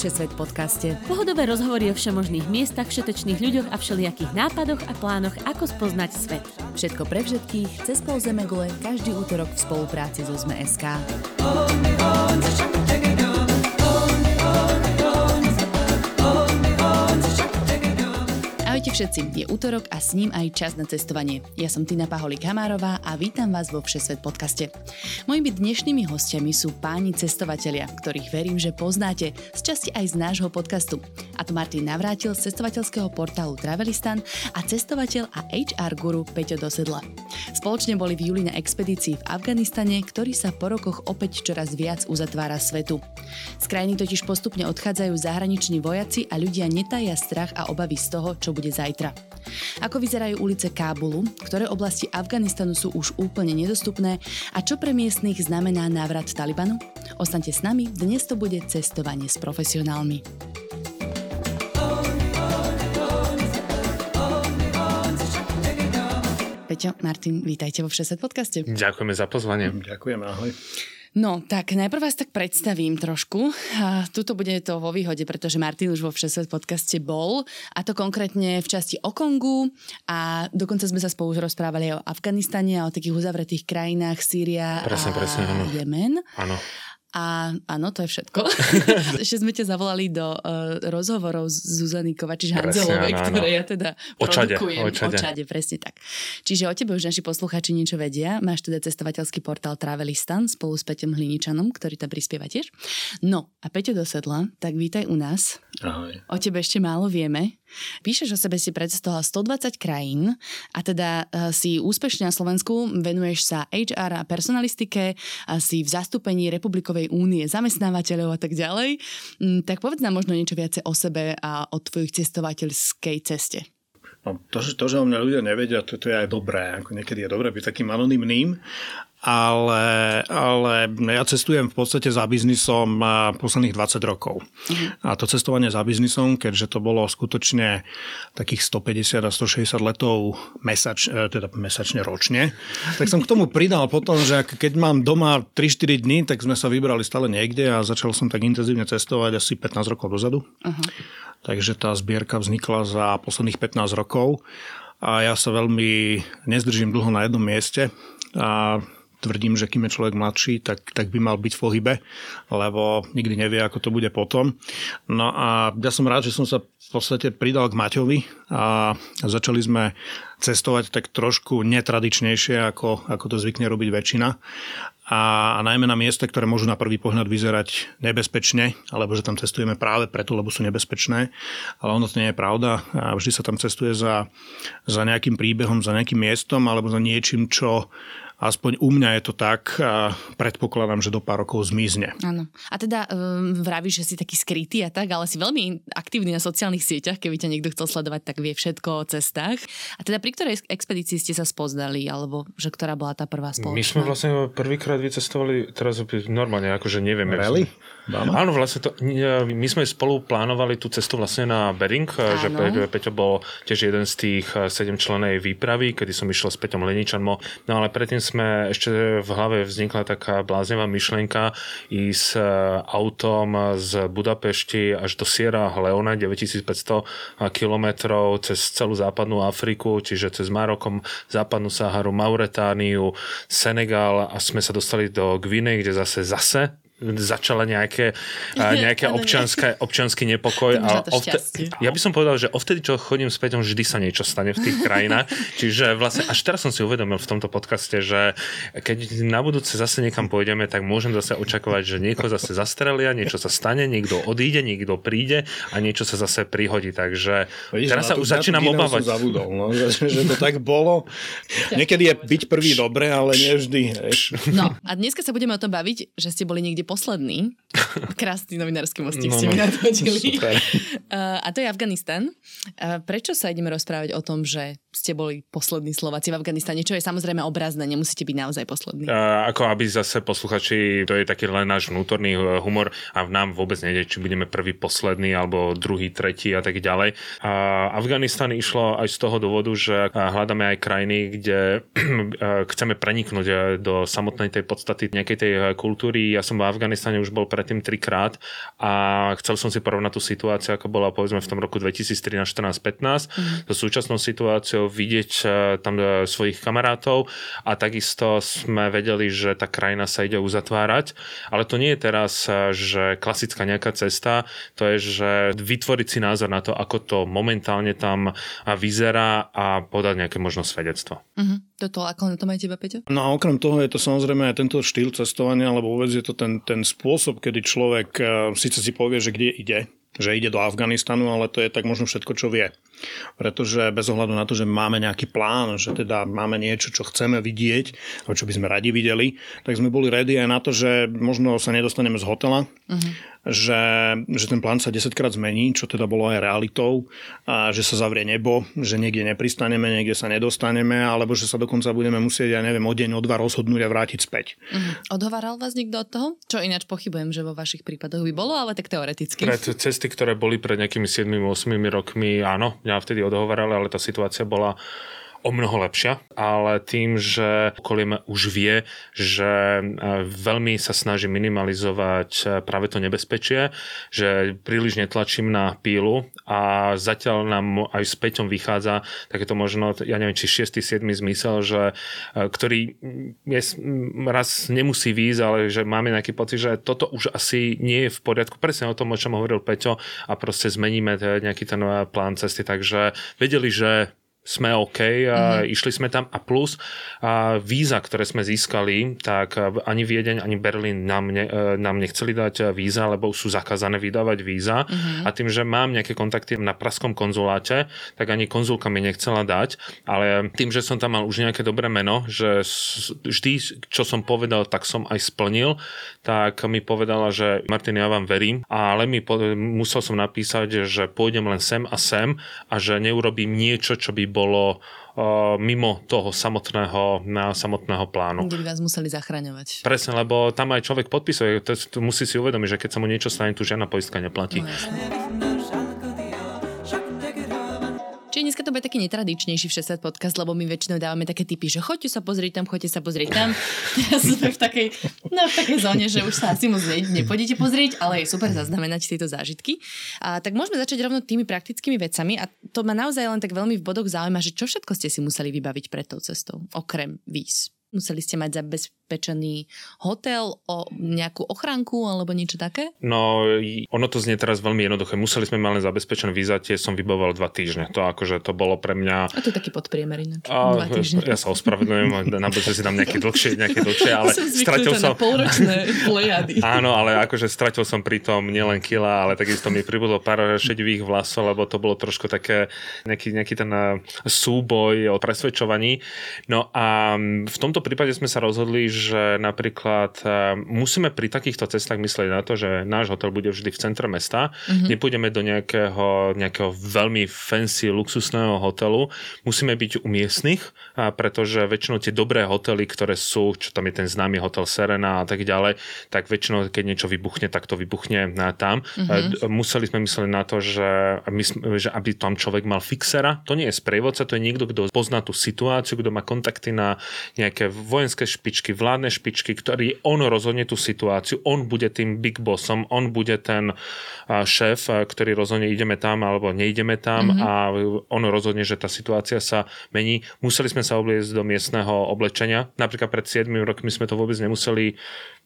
Všesvet podcaste. Pohodové rozhovory o všemožných miestach, všetečných ľuďoch a všelijakých nápadoch a plánoch, ako spoznať svet. Všetko pre všetkých, cez pol Zemegule, každý útorok v spolupráci so ZME.sk. Ahojte všetci, je útorok a s ním aj čas na cestovanie. Ja som Tina Paholik Hamárová a vítam vás vo Všesvet podcaste. Mojimi dnešnými hostiami sú páni cestovatelia, ktorých verím, že poznáte, z časti aj z nášho podcastu. A to Martin Navrátil z cestovateľského portálu Travelistan a cestovateľ a HR guru Peťo Dosedla. Spoločne boli v júli na expedícii v Afganistane, ktorý sa po rokoch opäť čoraz viac uzatvára svetu. Z krajiny totiž postupne odchádzajú zahraniční vojaci a ľudia netajia strach a obavy z toho, čo bude bude zajtra. Ako vyzerajú ulice Kábulu, ktoré oblasti Afganistanu sú už úplne nedostupné a čo pre miestnych znamená návrat Talibanu? Ostaňte s nami, dnes to bude cestovanie s profesionálmi. Peťo, Martin, vítajte vo Všeset podcaste. Ďakujeme za pozvanie. Ďakujem, ahoj. No, tak najprv vás tak predstavím trošku. A tuto bude to vo výhode, pretože Martin už vo Všesvet podcaste bol, a to konkrétne v časti o Kongu a dokonca sme sa spolu rozprávali o Afganistane a o takých uzavretých krajinách Sýria presne, a presne, áno. Jemen. Áno. A áno, to je všetko. Ešte sme ťa zavolali do uh, rozhovorov z Zuzany Kovačiš-Hanzelovej, ktoré ja teda očade, produkujem. Očade. očade, presne tak. Čiže o tebe už naši poslucháči niečo vedia. Máš teda cestovateľský portál Travelistan spolu s Peťom Hliničanom, ktorý tam prispieva tiež. No a Peťo dosedla, tak vítaj u nás. Ahoj. O tebe ešte málo vieme. Píšeš o sebe si predstavovala 120 krajín a teda uh, si úspešne na Slovensku, venuješ sa HR a personalistike, a si v zastúpení Republikovej únie zamestnávateľov a tak ďalej. Mm, tak povedz nám možno niečo viacej o sebe a o tvojich cestovateľskej ceste. No, to, že, to, že o mňa ľudia nevedia, to, to je aj dobré. Ako niekedy je dobré byť takým anonymným, ale, ale ja cestujem v podstate za biznisom posledných 20 rokov. Uh-huh. A to cestovanie za biznisom, keďže to bolo skutočne takých 150 a 160 letov mesač, e, teda mesačne ročne, tak som k tomu pridal potom, že keď mám doma 3-4 dní, tak sme sa vybrali stále niekde a začal som tak intenzívne cestovať asi 15 rokov dozadu. Uh-huh. Takže tá zbierka vznikla za posledných 15 rokov a ja sa veľmi nezdržím dlho na jednom mieste a tvrdím, že kým je človek mladší, tak, tak by mal byť v pohybe, lebo nikdy nevie, ako to bude potom. No a ja som rád, že som sa v podstate pridal k Maťovi a začali sme cestovať tak trošku netradičnejšie, ako, ako to zvykne robiť väčšina. A, a najmä na miesta, ktoré môžu na prvý pohľad vyzerať nebezpečne, alebo že tam cestujeme práve preto, lebo sú nebezpečné. Ale ono to nie je pravda. A vždy sa tam cestuje za, za nejakým príbehom, za nejakým miestom, alebo za niečím, čo Aspoň u mňa je to tak a predpokladám, že do pár rokov zmizne. Áno. A teda um, vravíš, že si taký skrytý a tak, ale si veľmi aktívny na sociálnych sieťach, keby ťa niekto chcel sledovať, tak vie všetko o cestách. A teda pri ktorej expedícii ste sa spoznali, alebo že ktorá bola tá prvá spoločná? My sme vlastne prvýkrát vycestovali, teraz normálne, akože nevieme. Really? Áno, áno, vlastne to, my sme spolu plánovali tú cestu vlastne na Bering, áno. že Pe- Peťo bol tiež jeden z tých eh, sedem členej výpravy, kedy som išiel s Peťom Leničanmo, no ale predtým sme ešte v hlave vznikla taká bláznevá myšlienka ísť eh, autom z Budapešti až do Sierra Leone, 9500 kilometrov cez celú západnú Afriku, čiže cez Marokom, západnú Saharu, Mauretániu, Senegal a sme sa dostali do Gviny, kde zase zase začala nejaké, nejaké občanské, občanský nepokoj. A ovte, ja by som povedal, že ovtedy, čo chodím späť, vždy sa niečo stane v tých krajinách. Čiže vlastne až teraz som si uvedomil v tomto podcaste, že keď na budúce zase niekam pôjdeme, tak môžem zase očakovať, že niekoho zase zastrelia, niečo sa stane, niekto odíde, niekto príde a niečo sa zase prihodí. Takže Vidíš, teraz sa už začínam obávať. Zabudol, no, že, že to tak bolo. Niekedy je byť prvý dobre, ale nevždy. No a dneska sa budeme o tom baviť, že ste boli niekde posledný. Krásny novinársky mostík no, ste mi no. nadhodili. Super. Uh, a to je Afganistan. Uh, prečo sa ideme rozprávať o tom, že ste boli poslední Slováci v Afganistane, čo je samozrejme obrazné, nemusíte byť naozaj poslední. Uh, ako aby zase posluchači, to je taký len náš vnútorný humor a v nám vôbec nejde, či budeme prvý, posledný alebo druhý, tretí a tak ďalej. Uh, Afganistan išlo aj z toho dôvodu, že hľadáme aj krajiny, kde chceme preniknúť do samotnej tej podstaty nejakej tej kultúry. Ja som v Afganistane už bol pred predtým trikrát a chcel som si porovnať tú situáciu, ako bola povedzme v tom roku 2013, 14, 15 mm. so súčasnou situáciou, vidieť e, tam e, svojich kamarátov a takisto sme vedeli, že tá krajina sa ide uzatvárať, ale to nie je teraz, e, že klasická nejaká cesta, to je, že vytvoriť si názor na to, ako to momentálne tam vyzerá a podať nejaké možno svedectvo. Mm-hmm. Toto, ako na to máte teba, Peťo? No a okrem toho je to samozrejme aj tento štýl cestovania, alebo vôbec je to ten, ten spôsob, kedy človek uh, síce si povie, že kde ide, že ide do Afganistanu, ale to je tak možno všetko, čo vie. Pretože bez ohľadu na to, že máme nejaký plán, že teda máme niečo, čo chceme vidieť, alebo čo by sme radi videli, tak sme boli ready aj na to, že možno sa nedostaneme z hotela, uh-huh že, že ten plán sa 10 krát zmení, čo teda bolo aj realitou, a že sa zavrie nebo, že niekde nepristaneme, niekde sa nedostaneme, alebo že sa dokonca budeme musieť, ja neviem, o deň, o dva rozhodnúť a vrátiť späť. Uh-huh. Odhovaral vás niekto od toho? Čo ináč pochybujem, že vo vašich prípadoch by bolo, ale tak teoreticky. Pred cesty, ktoré boli pred nejakými 7-8 rokmi, áno, mňa vtedy odhovarali, ale tá situácia bola o mnoho lepšia, ale tým, že okolie už vie, že e, veľmi sa snaží minimalizovať e, práve to nebezpečie, že príliš netlačím na pílu a zatiaľ nám aj s Peťom vychádza takéto možno, ja neviem, či 6. 7. zmysel, že, e, ktorý je, raz nemusí výjsť, ale že máme nejaký pocit, že toto už asi nie je v poriadku. Presne o tom, o čom hovoril Peťo a proste zmeníme nejaký ten plán cesty, takže vedeli, že sme OK a mm-hmm. išli sme tam a plus a víza, ktoré sme získali, tak ani Viedeň, ani Berlín nám, ne, e, nám nechceli dať víza, lebo sú zakázané vydávať víza mm-hmm. a tým, že mám nejaké kontakty na praskom konzuláte, tak ani konzulka mi nechcela dať, ale tým, že som tam mal už nejaké dobré meno, že vždy, čo som povedal, tak som aj splnil, tak mi povedala, že Martin, ja vám verím, ale mi po, musel som napísať, že pôjdem len sem a sem a že neurobím niečo, čo by bolo uh, mimo toho samotného, na samotného plánu. Kde by vás museli zachraňovať. Presne, lebo tam aj človek podpisuje, musí si uvedomiť, že keď sa mu niečo stane, tu žiadna poistka neplatí. No, dneska to bude taký netradičnejší všesvet podcast, lebo my väčšinou dávame také typy, že choďte sa pozrieť tam, choďte sa pozrieť tam. Teraz sme v takej, no, v takej zóne, že už sa asi moc ne, nepôjdete pozrieť, ale je super zaznamenať tieto zážitky. A, tak môžeme začať rovno tými praktickými vecami a to ma naozaj len tak veľmi v bodoch zaujíma, že čo všetko ste si museli vybaviť pred tou cestou, okrem víz. Museli ste mať zabezpečený hotel, o nejakú ochránku alebo niečo také? No, ono to znie teraz veľmi jednoduché. Museli sme mať len zabezpečené víza, tie som vybavoval dva týždne. To akože to bolo pre mňa... A to je taký podpriemer ináč. A, dva týždne. Ja sa ospravedlňujem, na budúce si dám nejaké dlhšie, nejaké dlhšie, ale som stratil som... polročné plejady. Áno, ale akože stratil som pri tom nielen kila, ale takisto mi pribudlo pár šedivých vlasov, lebo to bolo trošku také nejaký, nejaký ten eh, súboj o presvedčovaní. No a v tomto tomto prípade sme sa rozhodli, že napríklad e, musíme pri takýchto cestách myslieť na to, že náš hotel bude vždy v centre mesta. Mm-hmm. Nepôjdeme do nejakého, nejakého veľmi fancy, luxusného hotelu. Musíme byť u miestnych, pretože väčšinou tie dobré hotely, ktoré sú, čo tam je ten známy hotel Serena a tak ďalej, tak väčšinou, keď niečo vybuchne, tak to vybuchne tam. Mm-hmm. Museli sme myslieť na to, že, my, že aby tam človek mal fixera. To nie je sprievodca, to je niekto, kto pozná tú situáciu, kto má kontakty na nejaké vojenské špičky, vládne špičky, ktorý on rozhodne tú situáciu, on bude tým big bossom, on bude ten šéf, ktorý rozhodne ideme tam alebo neideme tam mm-hmm. a on rozhodne, že tá situácia sa mení. Museli sme sa obliecť do miestneho oblečenia. Napríklad pred 7 rokmi sme to vôbec nemuseli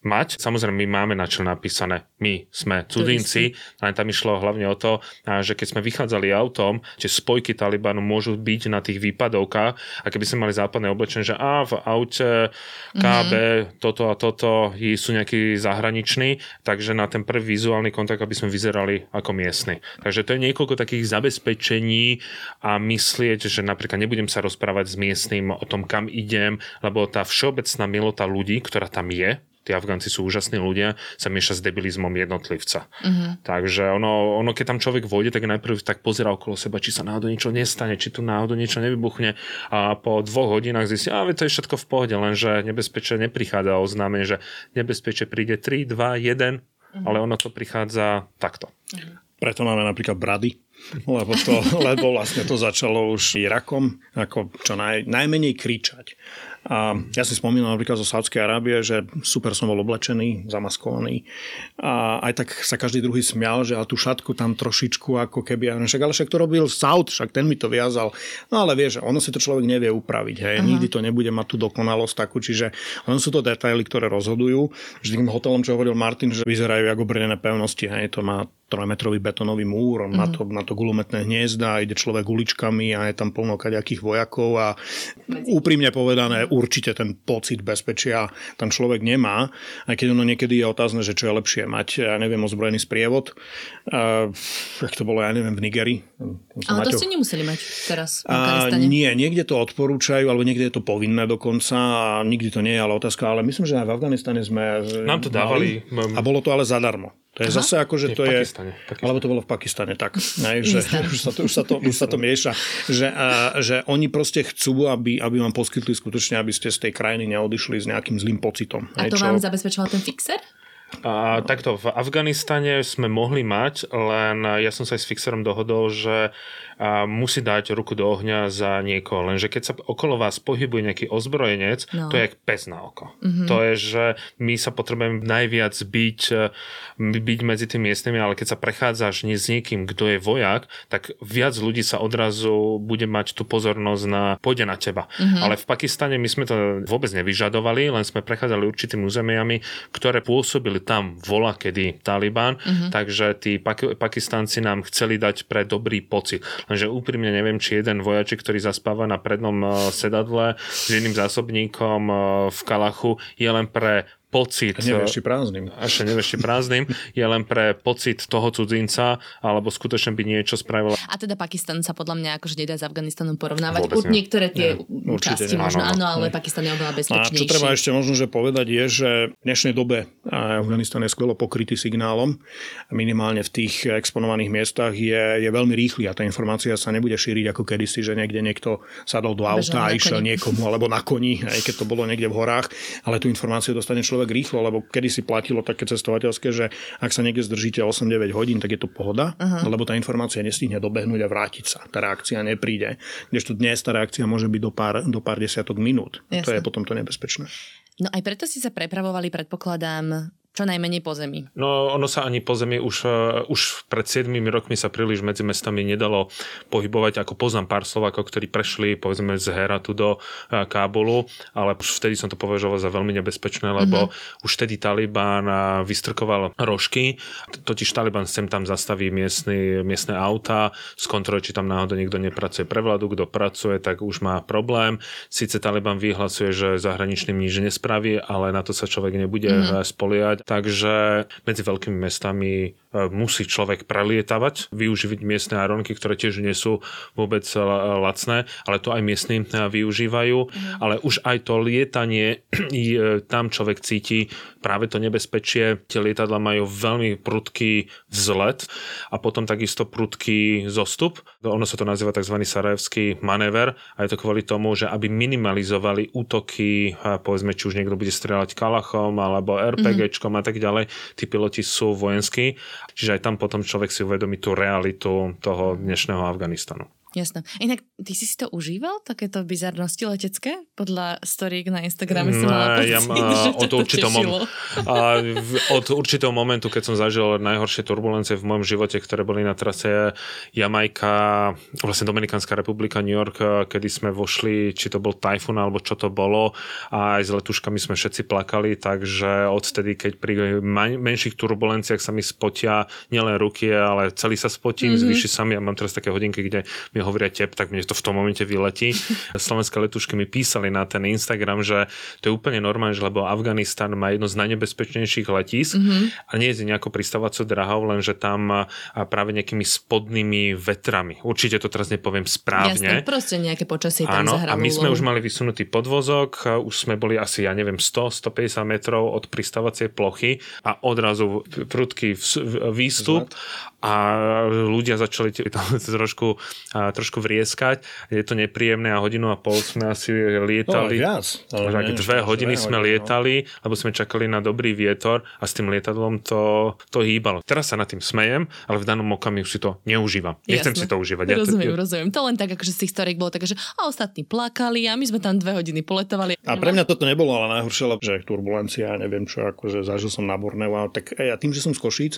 mať. Samozrejme, my máme na čo napísané, my sme cudzinci, ale tam išlo hlavne o to, že keď sme vychádzali autom, že spojky Talibanu môžu byť na tých výpadovkách a keby sme mali západné oblečenie, že a v aute KB mm-hmm. toto a toto sú nejakí zahraniční, takže na ten prvý vizuálny kontakt, aby sme vyzerali ako miestni. Takže to je niekoľko takých zabezpečení a myslieť, že napríklad nebudem sa rozprávať s miestnym o tom, kam idem, lebo tá všeobecná milota ľudí, ktorá tam je, tí Afgánci sú úžasní ľudia, sa mieša s debilizmom jednotlivca. Uh-huh. Takže ono, ono, keď tam človek vojde, tak najprv tak pozera okolo seba, či sa náhodou niečo nestane, či tu náhodou niečo nevybuchne a po dvoch hodinách zistí, a to je všetko v pohode, lenže nebezpečie neprichádza oznámenie, že nebezpečie príde 3, 2, 1, uh-huh. ale ono to prichádza takto. Uh-huh. Preto máme napríklad brady, lebo, to, lebo vlastne to začalo už Irakom, ako čo naj, najmenej kričať. A ja si spomínam napríklad zo Sádskej Arábie, že super som bol oblečený, zamaskovaný. A aj tak sa každý druhý smial, že a tú šatku tam trošičku ako keby, však, ale však to robil Saud, však ten mi to viazal. No ale vieš, ono si to človek nevie upraviť, hej. Aha. Nikdy to nebude mať tú dokonalosť takú, čiže ono sú to detaily, ktoré rozhodujú. Že tým hotelom, čo hovoril Martin, že vyzerajú ako brnené pevnosti, hej, to má trojmetrový betónový múr, mm. na, to, na to gulometné hniezda, ide človek uličkami a je tam plno kaďakých vojakov a úprimne povedané, určite ten pocit bezpečia tam človek nemá, aj keď ono niekedy je otázne, že čo je lepšie mať, ja neviem, ozbrojený sprievod, uh, jak to bolo, ja neviem, v Nigerii. Ale to ste nemuseli mať teraz v uh, Nie, niekde to odporúčajú, alebo niekde je to povinné dokonca a nikdy to nie je ale otázka, ale myslím, že aj v Afganistane sme Nám to dávali. a bolo to ale zadarmo. To je Aha. zase ako, že to je... Pakistane, Pakistane. Alebo to bolo v Pakistane, tak. Ne, že, už, sa to, už, sa to, už sa to mieša. Že, a, že oni proste chcú, aby, aby vám poskytli skutočne, aby ste z tej krajiny neodišli s nejakým zlým pocitom. A to čo... vám zabezpečoval ten fixer? A takto v Afganistane sme mohli mať, len ja som sa aj s fixerom dohodol, že a musí dať ruku do ohňa za niekoho. Lenže keď sa okolo vás pohybuje nejaký ozbrojenec, no. to je jak pes na oko. Mm-hmm. To je, že my sa potrebujeme najviac byť, byť medzi tými miestnymi, ale keď sa prechádzaš nie s niekým, kto je vojak, tak viac ľudí sa odrazu bude mať tú pozornosť na pôjde na teba. Mm-hmm. Ale v Pakistane my sme to vôbec nevyžadovali, len sme prechádzali určitými územiami, ktoré pôsobili tam vola kedy Taliban, mm-hmm. takže tí Pak- Pakistanci nám chceli dať pre dobrý pocit. Lenže úprimne neviem, či jeden vojačik, ktorý zaspáva na prednom eh, sedadle s jedným zásobníkom eh, v Kalachu, je len pre pocit... A nevieš, či prázdnym. Ešte nevieš, či prázdnym. Je len pre pocit toho cudzinca, alebo skutočne by niečo spravila. A teda Pakistan sa podľa mňa akože nedá s Afganistanom porovnávať. Vôbec Niektoré tie nie, časti možno áno, ale Pakistan je oveľa bezpečnejší. A čo treba ešte možno že povedať je, že v dnešnej dobe Afganistan je skvelo pokrytý signálom. Minimálne v tých exponovaných miestach je, je veľmi rýchly a tá informácia sa nebude šíriť ako kedysi, že niekde niekto sadol do auta a išiel niekomu alebo na koni, aj keď to bolo niekde v horách, ale tú informáciu dostane človek človek rýchlo, lebo kedy si platilo také cestovateľské, že ak sa niekde zdržíte 8-9 hodín, tak je to pohoda, uh-huh. lebo tá informácia nestihne dobehnúť a vrátiť sa. Tá reakcia nepríde. Kdežto dnes tá reakcia môže byť do pár, do pár desiatok minút. Jasne. To je potom to nebezpečné. No aj preto si sa prepravovali, predpokladám, čo najmenej po zemi. No ono sa ani po zemi už, uh, už pred 7 rokmi sa príliš medzi mestami nedalo pohybovať, ako poznám pár Slovákov, ktorí prešli povedzme z Heratu do uh, Kábulu, ale už vtedy som to považoval za veľmi nebezpečné, lebo mm-hmm. už vtedy Taliban uh, vystrkoval rožky, totiž Taliban sem tam zastaví miestny, miestne auta, skontroluje, či tam náhodou niekto nepracuje pre vládu, kto pracuje, tak už má problém. Sice Taliban vyhlasuje, že zahraničným nič nespraví, ale na to sa človek nebude mm-hmm. spoliať takže medzi veľkými mestami musí človek prelietavať, využívať miestne aeronky, ktoré tiež nie sú vôbec lacné, ale to aj miestni e, využívajú. Mhm. Ale už aj to lietanie, tam človek cíti práve to nebezpečie. Tie lietadla majú veľmi prudký vzlet a potom takisto prudký zostup. Ono sa to nazýva tzv. sarajevský manéver a je to kvôli tomu, že aby minimalizovali útoky, povedzme, či už niekto bude strieľať kalachom alebo RPGčkom mm-hmm. a tak ďalej. Tí piloti sú vojenskí, čiže aj tam potom človek si uvedomí tú realitu toho dnešného Afganistanu. Jasné. Inak, ty si si to užíval, takéto bizarnosti letecké? Podľa storiek na Instagrame som mala pocit, ja ma, od, určitom mom- a v, od určitého momentu, keď som zažil najhoršie turbulencie v mojom živote, ktoré boli na trase Jamajka, vlastne Dominikánska republika, New York, kedy sme vošli, či to bol tajfun alebo čo to bolo a aj s letuškami sme všetci plakali, takže odtedy, keď pri menších turbulenciách sa mi spotia nielen ruky, ale celý sa spotím, mm-hmm. zvýši sa mi, ja mám teraz také hodinky, kde mi hovoria tep, tak mne to v tom momente vyletí. Slovenské letušky mi písali na ten Instagram, že to je úplne normálne, že lebo Afganistan má jedno z najnebezpečnejších letísk mm-hmm. a nie je nejako pristávacou drahou, lenže tam práve nejakými spodnými vetrami. Určite to teraz nepoviem správne. Jasne, proste nejaké počasie tam Áno, a my sme už mali vysunutý podvozok, už sme boli asi, ja neviem, 100-150 metrov od pristávacej plochy a odrazu prudký výstup a ľudia začali tam trošku, trošku vrieskať. Je to nepríjemné a hodinu a pol sme asi lietali. No, viac. Ale nie, dve hodiny dve sme hodiny, no. lietali, lebo sme čakali na dobrý vietor a s tým lietadlom to, to hýbalo. Teraz sa nad tým smejem, ale v danom okamihu si to neužívam. Nechcem Jasne. si to užívať. Rozumiem, ja to, rozumiem. To len tak, akože z tých storiek bolo také, že a ostatní plakali a my sme tam dve hodiny poletovali. A pre mňa toto nebolo ale najhoršie, lebo že turbulencia, neviem čo, akože zažil som na Borneo, tak ja tým, že som z Košíc,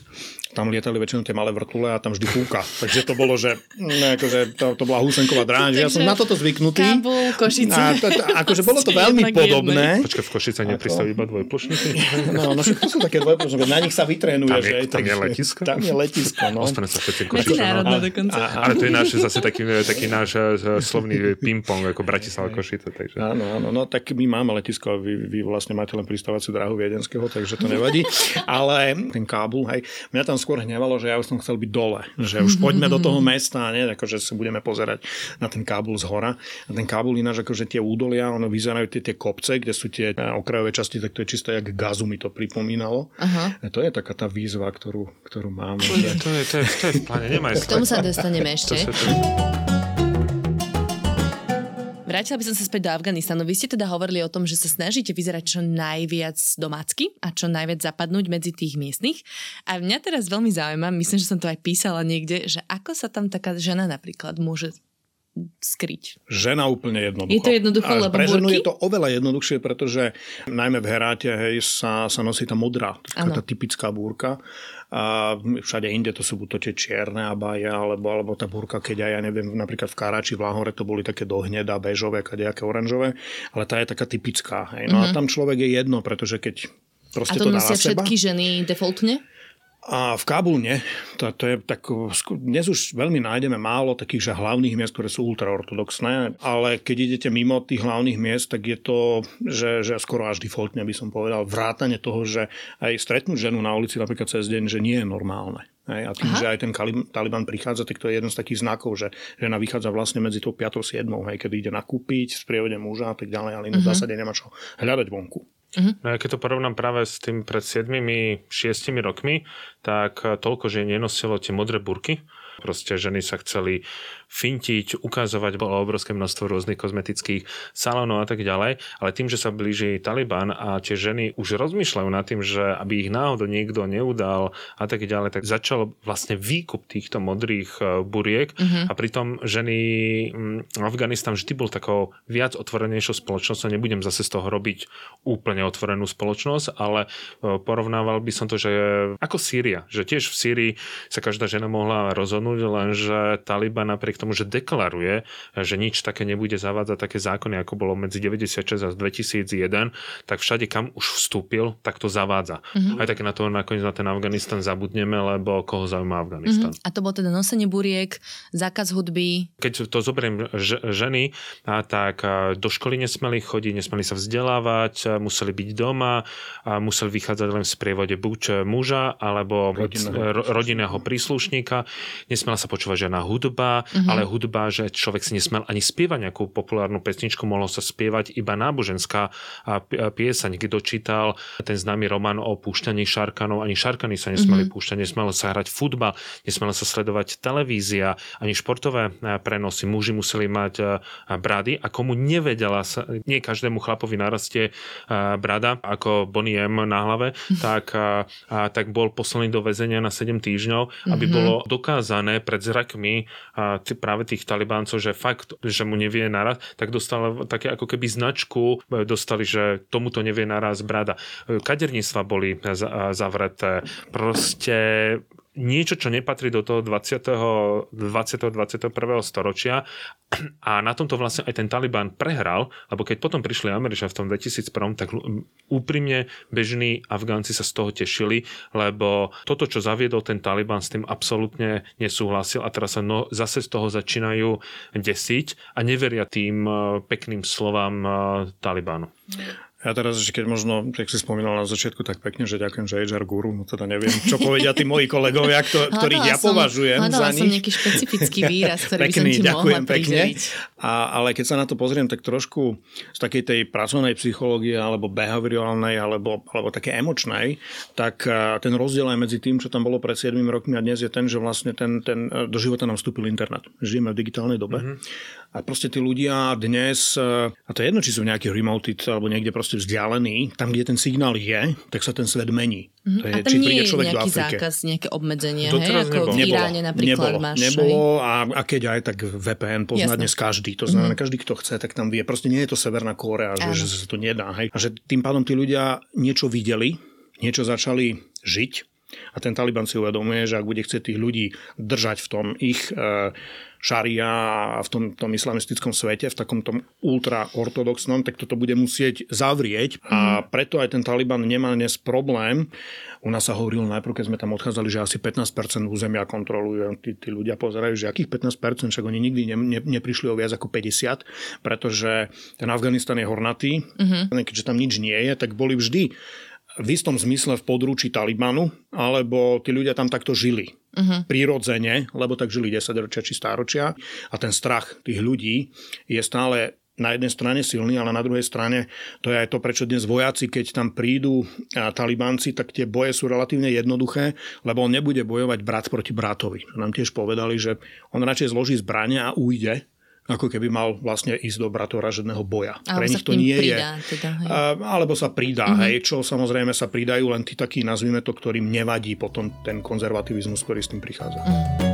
tam lietali väčšinou tie malé vrtule a tam vždy fúka. Takže to bolo, že ne, akože to, to bola húsenková dráň. ja som na toto zvyknutý. Kábul, Košice. A to, to, akože bolo to veľmi podobné. Počkaj, v Košice nepristaví iba dvojplošníky? No, no všetko sú také dvojplošníky. Na nich sa vytrénuje. Tam je, že, tam je letisko? Tam je letisko, no. Ostane sa všetci Košice. No. dokonca. Ale to je náš, zase taký, taký náš eh, slovný ping-pong, ako Bratislava Košice. Takže. Áno, áno, no tak my máme letisko vy, vy vlastne máte len pristávaciu dráhu viedenského, takže to nevadí. Ale ten Kábul, hej, mňa tam skôr hnevalo, že ja už som chcel byť dole, že už poďme do toho mesta, nie, akože sa budeme pozerať na ten Kábul z hora. A ten Kábul ináč, akože tie údolia, ono vyzerajú tie, tie kopce, kde sú tie okrajové časti, tak to je čisto jak gazu mi to pripomínalo. Aha. A to je taká tá výzva, ktorú, ktorú mám. To je, to je, to je, to je v pláne, nemaj K tomu sa dostaneme ešte. Vrátila by som sa späť do Afganistanu. Vy ste teda hovorili o tom, že sa snažíte vyzerať čo najviac domácky a čo najviac zapadnúť medzi tých miestnych. A mňa teraz veľmi zaujíma, myslím, že som to aj písala niekde, že ako sa tam taká žena napríklad môže skryť? Žena úplne jednoducho. Je to jednoducho, a lebo pre ženu burky? je to oveľa jednoduchšie, pretože najmä v Heráte hej, sa, sa nosí tá modrá, tá typická búrka. A všade inde to sú buď to tie čierne abaje, alebo, alebo tá búrka, keď aj ja neviem, napríklad v Karáči, v Lahore to boli také dohneda, bežové, kadejaké oranžové, ale tá je taká typická. Hej. No mm-hmm. a mhm. tam človek je jedno, pretože keď proste a to, to nosia všetky seba, ženy defaultne? A v Kábul nie. To, to je tak, dnes už veľmi nájdeme málo takých že hlavných miest, ktoré sú ultraortodoxné, ale keď idete mimo tých hlavných miest, tak je to, že, že skoro až defaultne by som povedal, vrátane toho, že aj stretnúť ženu na ulici napríklad cez deň, že nie je normálne. Hej, a tým, Aha. že aj ten Taliban prichádza, tak to je jeden z takých znakov, že žena vychádza vlastne medzi tou 5. a 7. Hej, keď ide nakúpiť sprievode muža a tak ďalej, ale uh-huh. v zásade nemá čo hľadať vonku. Uh-huh. No ja keď to porovnám práve s tým pred 7-6 rokmi, tak toľko, že nenosilo tie modré burky. Proste ženy sa chceli fintiť, ukazovať, bolo obrovské množstvo rôznych kozmetických salónov a tak ďalej, ale tým, že sa blíži Taliban a tie ženy už rozmýšľajú nad tým, že aby ich náhodou niekto neudal a tak ďalej, tak začal vlastne výkup týchto modrých e, buriek. Uh-huh. a pritom ženy Afganistan vždy bol takou viac otvorenejšou spoločnosťou, nebudem zase z toho robiť úplne otvorenú spoločnosť, ale e, porovnával by som to, že ako Sýria, že tiež v Sýrii sa každá žena mohla rozhodnúť, lenže Taliban napriek napriek tomu, že deklaruje, že nič také nebude zavádzať také zákony, ako bolo medzi 96 a 2001, tak všade, kam už vstúpil, tak to zavádza. Mm-hmm. Aj tak na to nakoniec na ten Afganistan zabudneme, lebo koho zaujíma Afganistan. Mm-hmm. A to bolo teda nosenie buriek, zákaz hudby. Keď to zoberiem ž- ženy, a tak do školy nesmeli chodiť, nesmeli sa vzdelávať, museli byť doma, a museli vychádzať len v sprievode buď muža alebo rodinného, rodinného príslušníka. Nesmela sa počúvať žiadna hudba, mm-hmm mm-hmm. ale hudba, že človek si nesmel ani spievať nejakú populárnu pesničku, mohlo sa spievať iba náboženská piesaň. Kto čítal ten známy román o púšťaní šarkanov, ani šarkany sa nesmeli mm-hmm. púšťať, nesmelo sa hrať futbal, nesmelo sa sledovať televízia, ani športové prenosy. Muži museli mať brady a komu nevedela sa, nie každému chlapovi narastie brada, ako Bonnie M na hlave, tak, tak bol poslaný do väzenia na 7 týždňov, aby mm-hmm. bolo dokázané pred zrakmi práve tých talibáncov, že fakt, že mu nevie naraz, tak dostal také ako keby značku, e, dostali, že tomuto nevie naraz brada. E, kaderníctva boli zavreté. Proste niečo, čo nepatrí do toho 20. 20. 21. storočia a na tomto vlastne aj ten Taliban prehral, lebo keď potom prišli Američania v tom 2001, tak úprimne bežní Afgánci sa z toho tešili, lebo toto, čo zaviedol ten Taliban, s tým absolútne nesúhlasil a teraz sa no, zase z toho začínajú desiť a neveria tým eh, pekným slovám eh, Talibanu. Ja teraz, že keď možno, jak si spomínal na začiatku tak pekne, že ďakujem, že HR guru, no teda neviem, čo povedia tí moji kolegovia, kto, ktorých ja som, považujem za nich. som nejaký špecifický výraz, ktorý Pekný, by som ti ďakujem mohla pekne. A, ale keď sa na to pozriem, tak trošku z takej tej pracovnej psychológie alebo behaviorálnej alebo, alebo také emočnej, tak ten rozdiel aj medzi tým, čo tam bolo pred 7 rokmi a dnes je ten, že vlastne ten, ten, do života nám vstúpil internet. Žijeme v digitálnej dobe. Mm-hmm. A proste tí ľudia dnes, a to je jedno, či sú nejaký remoted alebo niekde proste vzdialení, tam, kde ten signál je, tak sa ten svet mení. Mm-hmm. To je, a tam či nie je nejaký zákaz, nejaké obmedzenie, hej? ako nebolo. v Iráne napríklad nebolo, máš. Nebolo a, a keď aj, tak VPN pozná Jasne. dnes každý. To znamená, mm-hmm. každý, kto chce, tak tam vie. Proste nie je to Severná Kórea, že, že sa to nedá. Hej? A že tým pádom tí ľudia niečo videli, niečo začali žiť a ten Taliban si uvedomuje, že ak bude chcieť tých ľudí držať v tom ich e, šaria a v tom, tom islamistickom svete, v takom tom ultraortodoxnom, tak toto bude musieť zavrieť a mhm. preto aj ten Taliban nemá dnes problém. U nás sa hovorilo najprv, keď sme tam odchádzali, že asi 15% územia kontrolujú. Tí, tí ľudia pozerajú, že akých 15%, však oni nikdy ne, ne, neprišli o viac ako 50, pretože ten Afganistan je hornatý, uh-huh. keďže tam nič nie je, tak boli vždy v istom zmysle v područí Talibanu, alebo tí ľudia tam takto žili. Uh-huh. Prirodzene, lebo tak žili 10 ročia či stáročia a ten strach tých ľudí je stále na jednej strane silný, ale na druhej strane to je aj to, prečo dnes vojaci, keď tam prídu talibanci, tak tie boje sú relatívne jednoduché, lebo on nebude bojovať brat proti bratovi. Nám tiež povedali, že on radšej zloží zbrania a ujde, ako keby mal vlastne ísť do bratovražedného boja. Alebo Pre nich to nie pridá, je. Teda, hej. Alebo sa pridá, mm-hmm. hej, čo samozrejme sa pridajú len tí takí, nazvime to, ktorým nevadí potom ten konzervativizmus, ktorý s tým prichádza. Mm-hmm.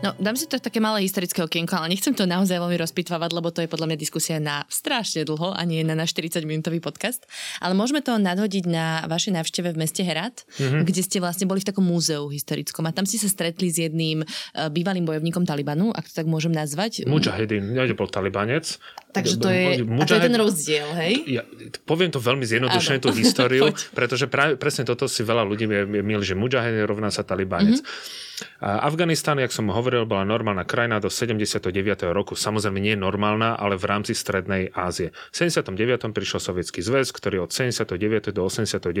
No, dám si to také malé historické okienko, ale nechcem to naozaj veľmi rozpitvávať, lebo to je podľa mňa diskusia na strašne dlho a nie na, na 40-minútový podcast. Ale môžeme to nadhodiť na vašej návšteve v meste Herat, mm-hmm. kde ste vlastne boli v takom múzeu historickom a tam ste sa stretli s jedným uh, bývalým bojovníkom Talibanu, ak to tak môžem nazvať. Mujahedin, bol talibanec. Takže to je, Mujahedin, a to je ten rozdiel, hej? Ja, poviem to veľmi zjednodušene, tú históriu, pretože práve, presne toto si veľa ľudí milí, že Mujahedin rovná sa talibanec. Mm-hmm. Afganistan, jak som hovoril, bola normálna krajina do 79. roku. Samozrejme nie normálna, ale v rámci Strednej Ázie. V 79. prišiel Sovietský zväz, ktorý od 79. do 89.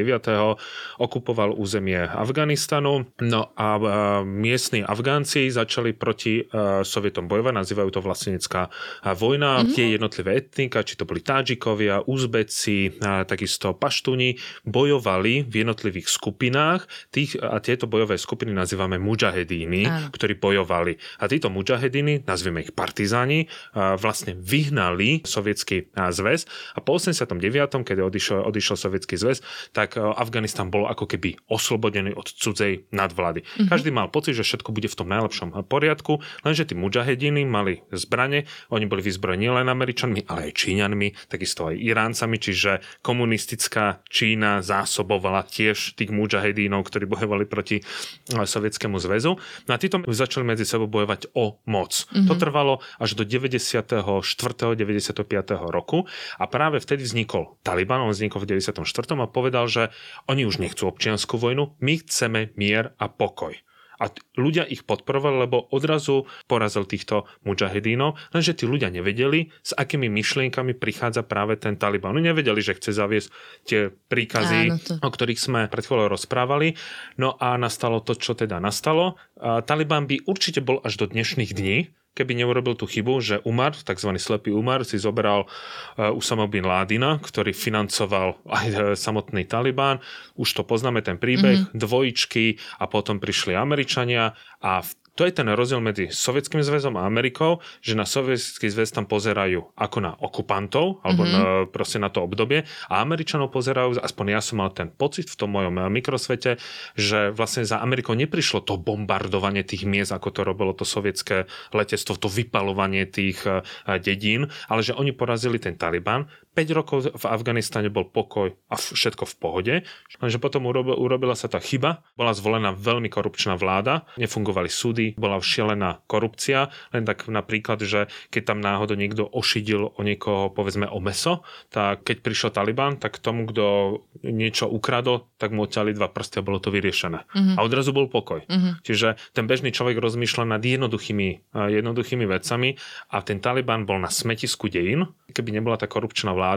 okupoval územie Afganistanu. No a miestni Afgánci začali proti Sovietom bojovať, nazývajú to vlastnecká vojna. Mm-hmm. Tie jednotlivé etnika, či to boli Tádžikovia, Uzbeci, takisto Paštuni, bojovali v jednotlivých skupinách. Tých, a tieto bojové skupiny nazývame muža mujahedíny, Áno. ktorí bojovali. A títo mujahedíny, nazvime ich partizáni, vlastne vyhnali sovietský zväz a po 89., keď odišiel, odišiel sovietský zväz, tak Afganistan bol ako keby oslobodený od cudzej nadvlády. Mm-hmm. Každý mal pocit, že všetko bude v tom najlepšom poriadku, lenže tí mujahedíny mali zbrane, oni boli vyzbrojení len Američanmi, ale aj Číňanmi, takisto aj Iráncami, čiže komunistická Čína zásobovala tiež tých mujahedínov, ktorí bojovali proti sovietskému zväzu zväzu. No a títo začali medzi sebou bojovať o moc. Mm-hmm. To trvalo až do 94. 95. roku a práve vtedy vznikol Taliban, on vznikol v 94. a povedal, že oni už nechcú občianskú vojnu, my chceme mier a pokoj. A ľudia ich podporovali, lebo odrazu porazil týchto mujahedínov, lenže tí ľudia nevedeli, s akými myšlienkami prichádza práve ten Taliban. Oni nevedeli, že chce zaviesť tie príkazy, Áno, to. o ktorých sme pred chvíľou rozprávali. No a nastalo to, čo teda nastalo. Taliban by určite bol až do dnešných dní, keby neurobil tú chybu, že Umar, tzv. slepý Umar, si zobral uh, Usama bin Ládina, ktorý financoval aj uh, samotný Taliban. Už to poznáme, ten príbeh, mm-hmm. dvojičky a potom prišli Američania a v to je ten rozdiel medzi Sovietským zväzom a Amerikou, že na Sovietský zväz tam pozerajú ako na okupantov, alebo mm-hmm. na, proste na to obdobie a Američanov pozerajú, aspoň ja som mal ten pocit v tom mojom eh, mikrosvete, že vlastne za Amerikou neprišlo to bombardovanie tých miest, ako to robilo to sovietské letectvo, to vypalovanie tých eh, dedín, ale že oni porazili ten Taliban, 5 rokov v Afganistane bol pokoj a všetko v pohode, lenže potom urobila sa tá chyba, bola zvolená veľmi korupčná vláda, nefungovali súdy, bola všelená korupcia, len tak napríklad, že keď tam náhodou niekto ošidil o niekoho, povedzme o meso, tak keď prišiel Taliban, tak tomu, kto niečo ukradol, tak mu odťali dva prsty a bolo to vyriešené. Mm-hmm. A odrazu bol pokoj. Mm-hmm. Čiže ten bežný človek rozmýšľa nad jednoduchými, jednoduchými vecami a ten Taliban bol na smetisku dejín, keby nebola tá korupčná vláda,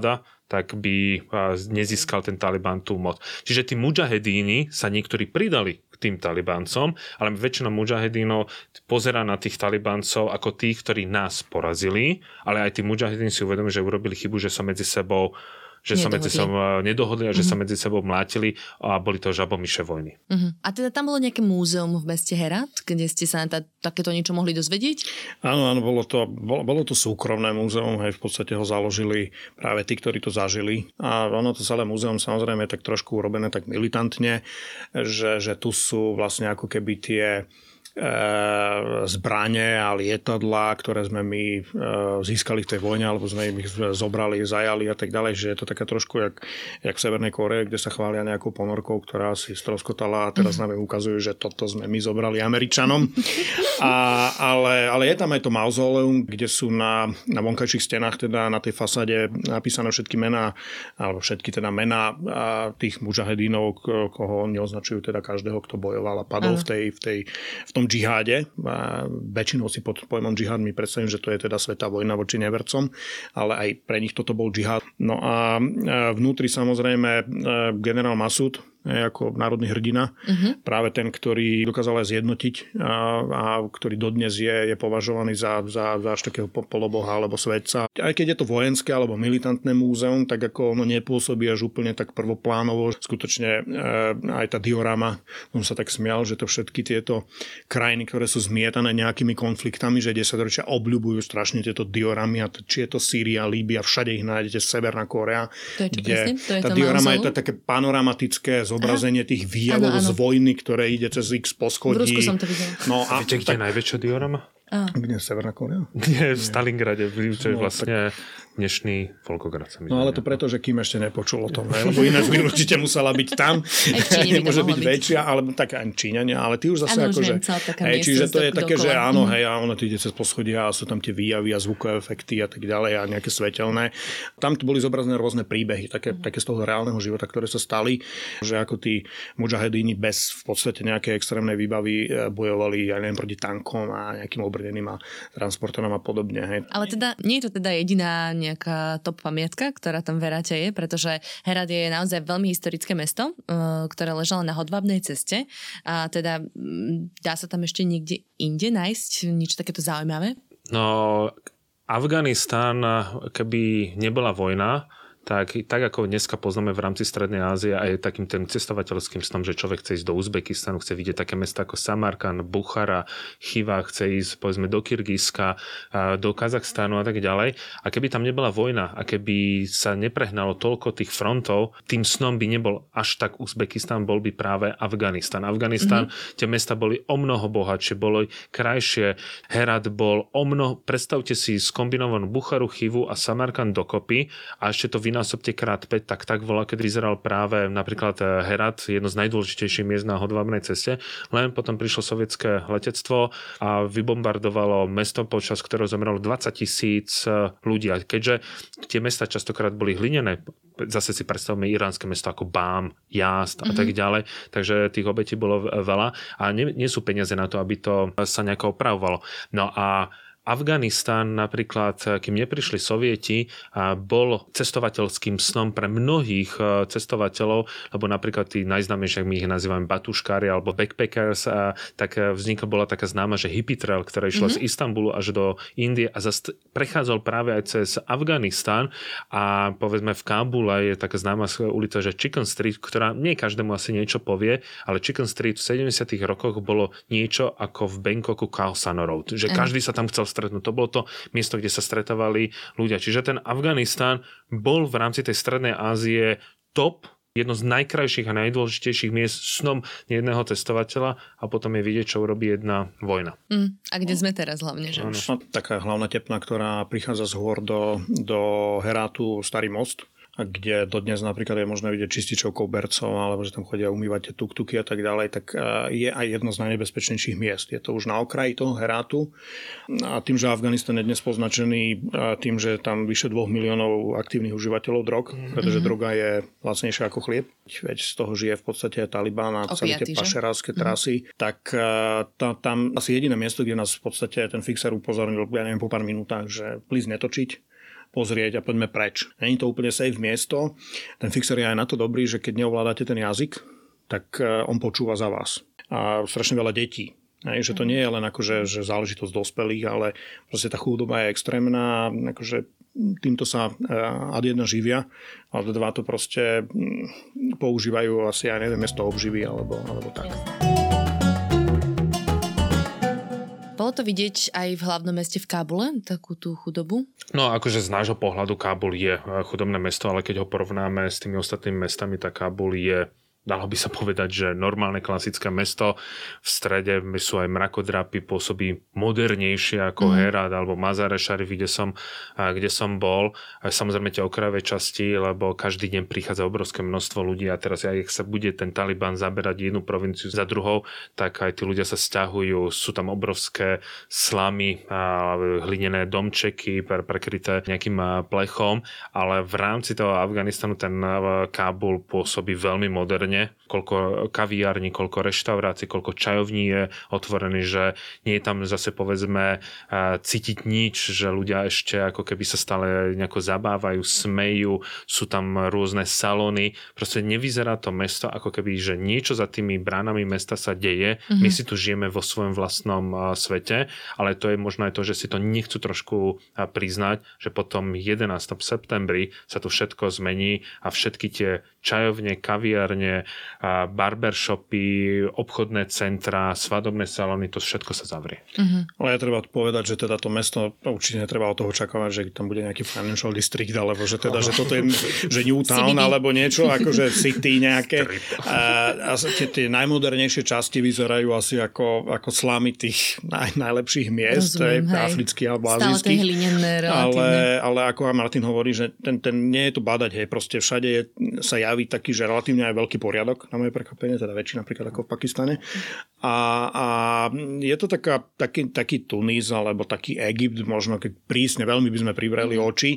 tak by nezískal ten Taliban tú moc. Čiže tí mujahedíni sa niektorí pridali k tým Talibancom, ale väčšina mujahedínov pozera na tých Talibancov ako tých, ktorí nás porazili, ale aj tí mujahedíni si uvedomujú, že urobili chybu, že sa medzi sebou že sa medzi sebou nedohodli a že mm-hmm. sa mhm. medzi sebou mlátili a boli to žabomyše vojny. Mm-hmm. A teda tam bolo nejaké múzeum v meste Herat, kde ste sa na ta, takéto niečo mohli dozvedieť? Áno, áno, bolo to, bolo, bolo to súkromné múzeum, hej, v podstate ho založili práve tí, ktorí to zažili. A ono to celé múzeum samozrejme je tak trošku urobené tak militantne, že, že tu sú vlastne ako keby tie zbranie a lietadlá, ktoré sme my e, získali v tej vojne, alebo sme ich zobrali, zajali a tak ďalej, že je to také trošku jak, jak v Severnej Kore, kde sa chvália nejakou ponorkou, ktorá si stroskotala a teraz nám ukazujú, že toto sme my zobrali Američanom. A, ale, ale je tam aj to mauzoleum, kde sú na, na vonkajších stenách, teda na tej fasáde napísané všetky mená, alebo všetky teda mená tých mužahedínov, koho oni označujú teda každého, kto bojoval a padol v, tej, v, tej, v tom tom džiháde. A väčšinou si pod pojmom džihad mi predstavím, že to je teda svetá vojna voči nevercom, ale aj pre nich toto bol džihad. No a vnútri samozrejme e, generál Masud, ako národný hrdina. Uh-huh. Práve ten, ktorý dokázal aj zjednotiť a, a ktorý dodnes je, je považovaný za, za, za až takého poloboha alebo svedca. Aj keď je to vojenské alebo militantné múzeum, tak ako ono nepôsobí až úplne tak prvoplánovo. Skutočne e, aj tá diorama, som sa tak smial, že to všetky tieto krajiny, ktoré sú zmietané nejakými konfliktami, že 10 ročia obľubujú strašne tieto dioramy a či je to Sýria, Líbia, všade ich nájdete, Severná Korea. To je čo kde presne? To je tá to diorama je to také panoramatické zobrazenie tých výjavov z vojny, ktoré ide cez x poschodí. V Rusku som to videla. No a, Viete, kde je najväčšia diorama? A. Kde je Severná Korea? Nie, v Stalingrade, čo je no, vlastne dnešný Volkograd. No ale to preto, že Kým ešte nepočul o tom, ne? lebo ináč by určite musela byť tam. Nemôže byť, byť väčšia, ale tak aj Číňania, ale ty už zase ano, akože... Hej, čiže to je také, že áno, mhm. hej, a ono ty ide cez poschodia a sú tam tie výjavy a zvukové efekty a tak ďalej a nejaké svetelné. Tam tu boli zobrazené rôzne príbehy, také, také z toho reálneho života, ktoré sa stali, že ako tí mujahedíni bez v podstate nejakej extrémnej výbavy e, bojovali, ja neviem, proti tankom a nejakým obrneným a transportérom a podobne. Hej. Ale teda nie je to teda jediná nejaká top pamiatka, ktorá tam v Heráte je, pretože Herat je naozaj veľmi historické mesto, eh, ktoré ležalo na hodvábnej ceste a teda mm, dá sa tam ešte niekde inde nájsť niečo takéto zaujímavé? No, Afganistán, keby nebola vojna, tak, tak ako dneska poznáme v rámci Strednej Ázie a je takým tým cestovateľským snom, že človek chce ísť do Uzbekistanu, chce vidieť také mesta ako Samarkan, Buchara, Chiva, chce ísť povedzme do Kyrgyzska, do Kazachstánu a tak ďalej. A keby tam nebola vojna a keby sa neprehnalo toľko tých frontov, tým snom by nebol až tak Uzbekistan, bol by práve Afganistan. Afganistan, mm-hmm. tie mesta boli o mnoho bohatšie, boli krajšie. Herat bol o mnoho, predstavte si skombinovanú Bucharu, Chivu a Samarkan dokopy a ešte to vy vynásobte krát 5, tak tak bola, keď vyzeral práve napríklad eh, Herat, jedno z najdôležitejších miest na hodvábnej ceste, len potom prišlo sovietské letectvo a vybombardovalo mesto, počas ktorého zomrelo 20 tisíc eh, ľudí. A keďže tie mesta častokrát boli hlinené, zase si predstavme iránske mesto ako Bám, Jást a mm-hmm. tak ďalej, takže tých obetí bolo veľa a nie, nie sú peniaze na to, aby to sa nejako opravovalo. No a Afganistan napríklad, kým neprišli sovieti, bol cestovateľským snom pre mnohých e, cestovateľov, lebo napríklad tí najznámejšie, my ich nazývame batuškári alebo backpackers, a tak vznikla bola taká známa, že hippie trail, ktorá išla mm-hmm. z Istanbulu až do Indie a zast- prechádzal práve aj cez Afganistan a povedzme v Kábule je taká známa ulica, že Chicken Street, ktorá nie každému asi niečo povie, ale Chicken Street v 70 rokoch bolo niečo ako v Bangkoku Khaosan Road, že každý sa tam chcel stretnúť. To bolo to miesto, kde sa stretávali ľudia. Čiže ten Afganistán bol v rámci tej Strednej Ázie top jedno z najkrajších a najdôležitejších miest snom jedného cestovateľa a potom je vidieť, čo urobí jedna vojna. Mm, a kde sme teraz hlavne? Že No, taká hlavná tepna, ktorá prichádza z hôr do, do Herátu, Starý most, kde dodnes napríklad je možné vidieť čističov bercov, alebo že tam chodia umývať tuk-tuky a tak ďalej, tak e, je aj jedno z najnebezpečnejších miest. Je to už na okraji toho Herátu a tým, že Afganistan je dnes poznačený e, tým, že tam vyše 2 miliónov aktívnych užívateľov drog, mm-hmm. pretože mhm. droga je lacnejšia ako chlieb, veď z toho žije v podstate Taliban a celé tie pašerávské mhm. trasy, mm-hmm. tak e, tá, tam asi jediné miesto, kde nás v podstate ten fixer upozornil, ja neviem, po pár minútach, že plíz netočiť, pozrieť a poďme preč. Není to úplne safe miesto. Ten fixer je aj na to dobrý, že keď neovládate ten jazyk, tak e, on počúva za vás. A strašne veľa detí Hej, že to nie je len akože, že záležitosť dospelých, ale proste tá chudoba je extrémna, akože týmto sa e, ad jedna živia, a dva to proste mm, používajú asi, ja neviem, mesto obživy alebo, alebo tak. Bolo to vidieť aj v hlavnom meste v Kábule, takú tú chudobu? No akože z nášho pohľadu Kábul je e, chudobné mesto, ale keď ho porovnáme s tými ostatnými mestami, tak Kábul je dalo by sa povedať, že normálne klasické mesto. V strede sú aj mrakodrapy, pôsobí modernejšie ako mm. Herat alebo Mazare Sharif, kde som, kde som bol. A samozrejme tie okrajové časti, lebo každý deň prichádza obrovské množstvo ľudí a teraz aj sa bude ten Taliban zaberať jednu provinciu za druhou, tak aj tí ľudia sa stiahujú. Sú tam obrovské slamy, hlinené domčeky prekryté nejakým plechom, ale v rámci toho Afganistanu ten Kábul pôsobí veľmi moderne otvorene, koľko kaviární, koľko reštaurácií, koľko čajovní je otvorený, že nie je tam zase povedzme cítiť nič, že ľudia ešte ako keby sa stále nejako zabávajú, smejú, sú tam rôzne salóny. Proste nevyzerá to mesto ako keby, že niečo za tými bránami mesta sa deje. Mm-hmm. My si tu žijeme vo svojom vlastnom svete, ale to je možno aj to, že si to nechcú trošku priznať, že potom 11. septembri sa to všetko zmení a všetky tie čajovne, kaviárne, barbershopy, obchodné centra, svadobné salóny, to všetko sa zavrie. Uh-huh. Ale ja treba povedať, že teda to mesto určite netreba od toho očakávať, že tam bude nejaký financial district, alebo že teda, že toto je že Newtown alebo niečo, akože city nejaké. A, a tie, tie najmodernejšie časti vyzerajú asi ako, ako slamy tých naj, najlepších miest, Rozumiem, afrických alebo azijských. ale, ale ako Martin hovorí, že ten, ten nie je to badať, hej, proste všade je, sa ja javí taký, že relatívne aj veľký poriadok, na moje prekvapenie, teda väčší napríklad ako v Pakistane. A, a je to taká, taký, taký Tunis alebo taký Egypt, možno keď prísne veľmi by sme privreli mhm. oči.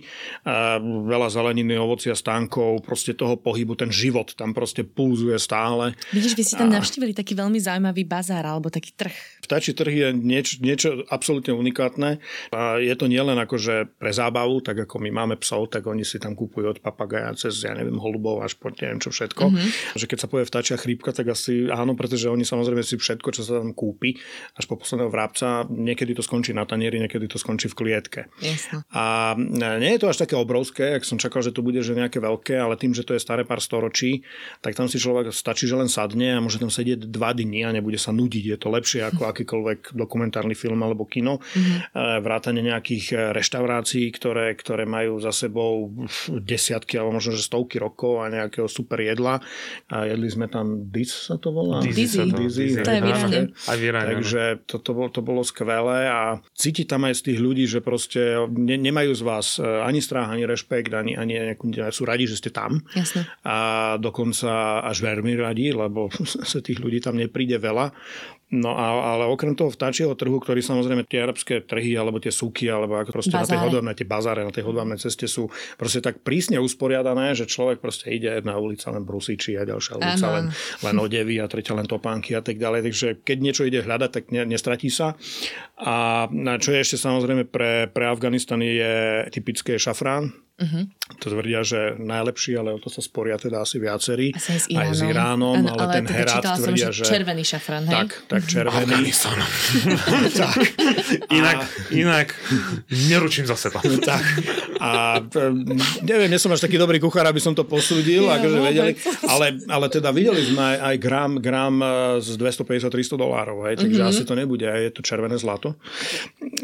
A veľa zeleniny, ovocia, stánkov, proste toho pohybu, ten život tam proste pulzuje stále. Vidíš, vy ste tam a... navštívili taký veľmi zaujímavý bazár alebo taký trh. Vtáči trh je niečo, niečo absolútne unikátne. A je to nielen akože pre zábavu, tak ako my máme psov, tak oni si tam kúpujú od papagaja cez, ja neviem, holubov až po neviem čo všetko. Mm-hmm. Že keď sa povie vtáčia chrípka, tak asi áno, pretože oni samozrejme si všetko, čo sa tam kúpi, až po posledného vrabca, niekedy to skončí na tanieri, niekedy to skončí v klietke. Jasne. A nie je to až také obrovské, ak som čakal, že to bude že nejaké veľké, ale tým, že to je staré pár storočí, tak tam si človek stačí, že len sadne a môže tam sedieť dva dni a nebude sa nudiť. Je to lepšie ako akýkoľvek dokumentárny film alebo kino. Mm-hmm. Vrátane nejakých e, reštaurácií, ktoré, ktoré majú za sebou desiatky alebo možno že stovky rokov a nejaké nejakého super jedla a jedli sme tam Diz sa to volá? Dizzy. Dizzy. To je v Takže to, to, bolo, to bolo skvelé a cíti tam aj z tých ľudí, že proste ne, nemajú z vás e, ani strach, ani rešpekt, ani, ani nejakú, sú radi, že ste tam. Jasne. A dokonca až veľmi radi, lebo sa tých ľudí tam nepríde veľa. No a, ale okrem toho vtáčieho trhu, ktorý samozrejme tie arabské trhy alebo tie súky alebo ako proste bazáre. na tej hodovnej, tie bazáre na tej hodovnej ceste sú proste tak prísne usporiadané, že človek proste ide na ulica len brúsiči a ďalšia ulica len, len odevy a tretia len topánky a tak ďalej. Takže keď niečo ide hľadať, tak ne, nestratí sa. A čo je ešte samozrejme pre, pre Afganistan je typické šafrán, Uh-huh. To tvrdia, že najlepší, ale o to sa sporia teda asi viacerí. Asi aj s Iránom. Aj s Iránom ale, ale ten teda Herat tvrdia, som, že... Červený šafrán, hej? Tak, tak červený. tak. Inak, a... inak neručím za seba. tak. A neviem, nie som až taký dobrý kuchár, aby som to posúdil, ja, akože vedeli. Ale, ale teda videli sme aj, aj gram, gram e, z 250-300 dolárov, hej, takže uh-huh. asi to nebude, je to červené zlato.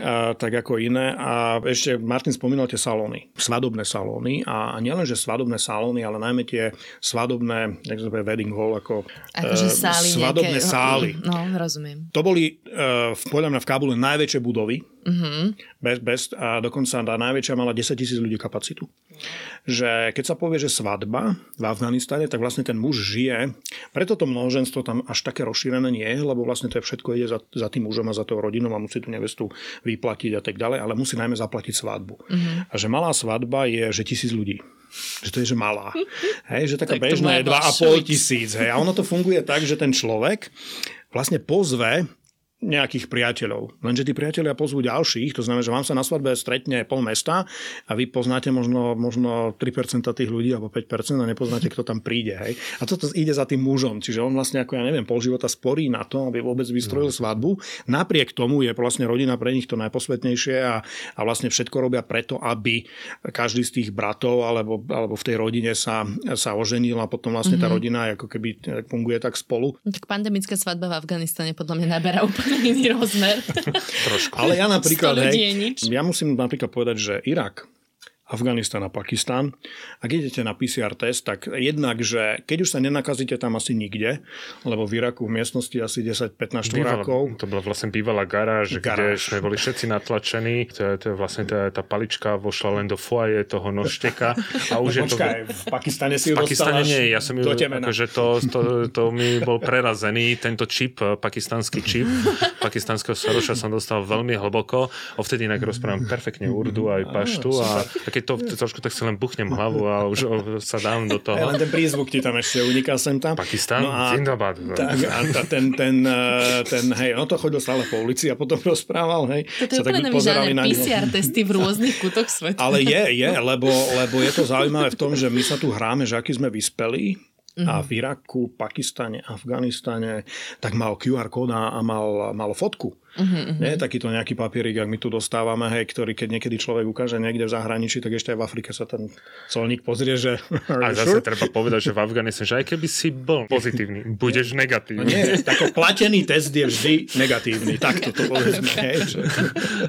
A, tak ako iné. A ešte Martin spomínal tie salóny, svadobné salóny a nielen, že svadobné salóny, ale najmä tie svadobné, jak sa wedding hall, ako akože sály svadobné nejaké, sály. No, rozumiem. To boli uh, podľa mňa v Kabule najväčšie budovy, uh-huh. bez, bez, a dokonca tá najväčšia mala 10 tisíc ľudí kapacitu. Že keď sa povie, že svadba v Afganistane, tak vlastne ten muž žije, preto to množenstvo tam až také rozšírené nie je, lebo vlastne to je všetko ide za, za tým mužom a za tou rodinou a musí tú nevestu vyplatiť a tak ďalej, ale musí najmä zaplatiť svadbu. Uh-huh. A že malá svadba je, že tisíc ľudí. Že to je, že malá. Hej, že taká tak bežná je 2,5 tisíc. Hej. A ono to funguje tak, že ten človek vlastne pozve nejakých priateľov. Lenže tí priatelia pozvú ďalších, to znamená, že vám sa na svadbe stretne pol mesta a vy poznáte možno, možno 3% tých ľudí alebo 5% a nepoznáte, kto tam príde. Hej. A toto ide za tým mužom. Čiže on vlastne, ako ja neviem, pol života sporí na to, aby vôbec vystrojil no. svadbu. Napriek tomu je vlastne rodina pre nich to najposvetnejšie a, a vlastne všetko robia preto, aby každý z tých bratov alebo, alebo v tej rodine sa, sa oženil a potom vlastne mm-hmm. tá mhm. rodina ako keby funguje tak spolu. Tak pandemická svadba v Afganistane podľa mňa naberá úplne iný rozmer. Trošku. Ale ja napríklad, hej, ja musím napríklad povedať, že Irak Afganistan a Pakistan. Ak idete na PCR test, tak jednak, že keď už sa nenakazíte tam asi nikde, lebo v Iraku v miestnosti asi 10-15 štvorákov. To bola vlastne bývalá garáž, garáž. kde sme boli všetci natlačení. To je, to je vlastne tá, tá palička vošla len do foaje toho nožteka. A už no, je počkaj, to... v Pakistane si ju v Pakistane nie, ja som ju, akože to, to, to, mi bol prerazený, tento čip, pakistanský čip, pakistanského Soroša som dostal veľmi hlboko. Ovtedy inak rozprávam perfektne urdu aj paštu a také keď to trošku tak si len buchnem hlavu a už sa dám do toho. Len ten prízvuk ti tam ešte uniká sem tam. Pakistan? No a, Zindabad. Tak, a ten, ten, eh, ten, hej, no to chodil stále po ulici a potom rozprával, hej. Toto je úplne na PCR testy v rôznych kútoch sveta. Ale je, je, lebo, lebo je to zaujímavé v tom, že my sa tu hráme, že aký sme vyspelí, Mm-hmm. A v Iraku, Pakistane, Afganistane, tak mal QR kód a mal, mal fotku. Uh-huh, Nie takýto nejaký papierik, ak my tu dostávame, hej, ktorý keď niekedy človek ukáže niekde v zahraničí, tak ešte aj v Afrike sa ten colník pozrie, že... A zase sure? treba povedať, že v Afganistane, že aj keby si bol pozitívny, budeš negatívny. No nie, tako platený test je vždy negatívny. Takto to povedzme. Hej, že,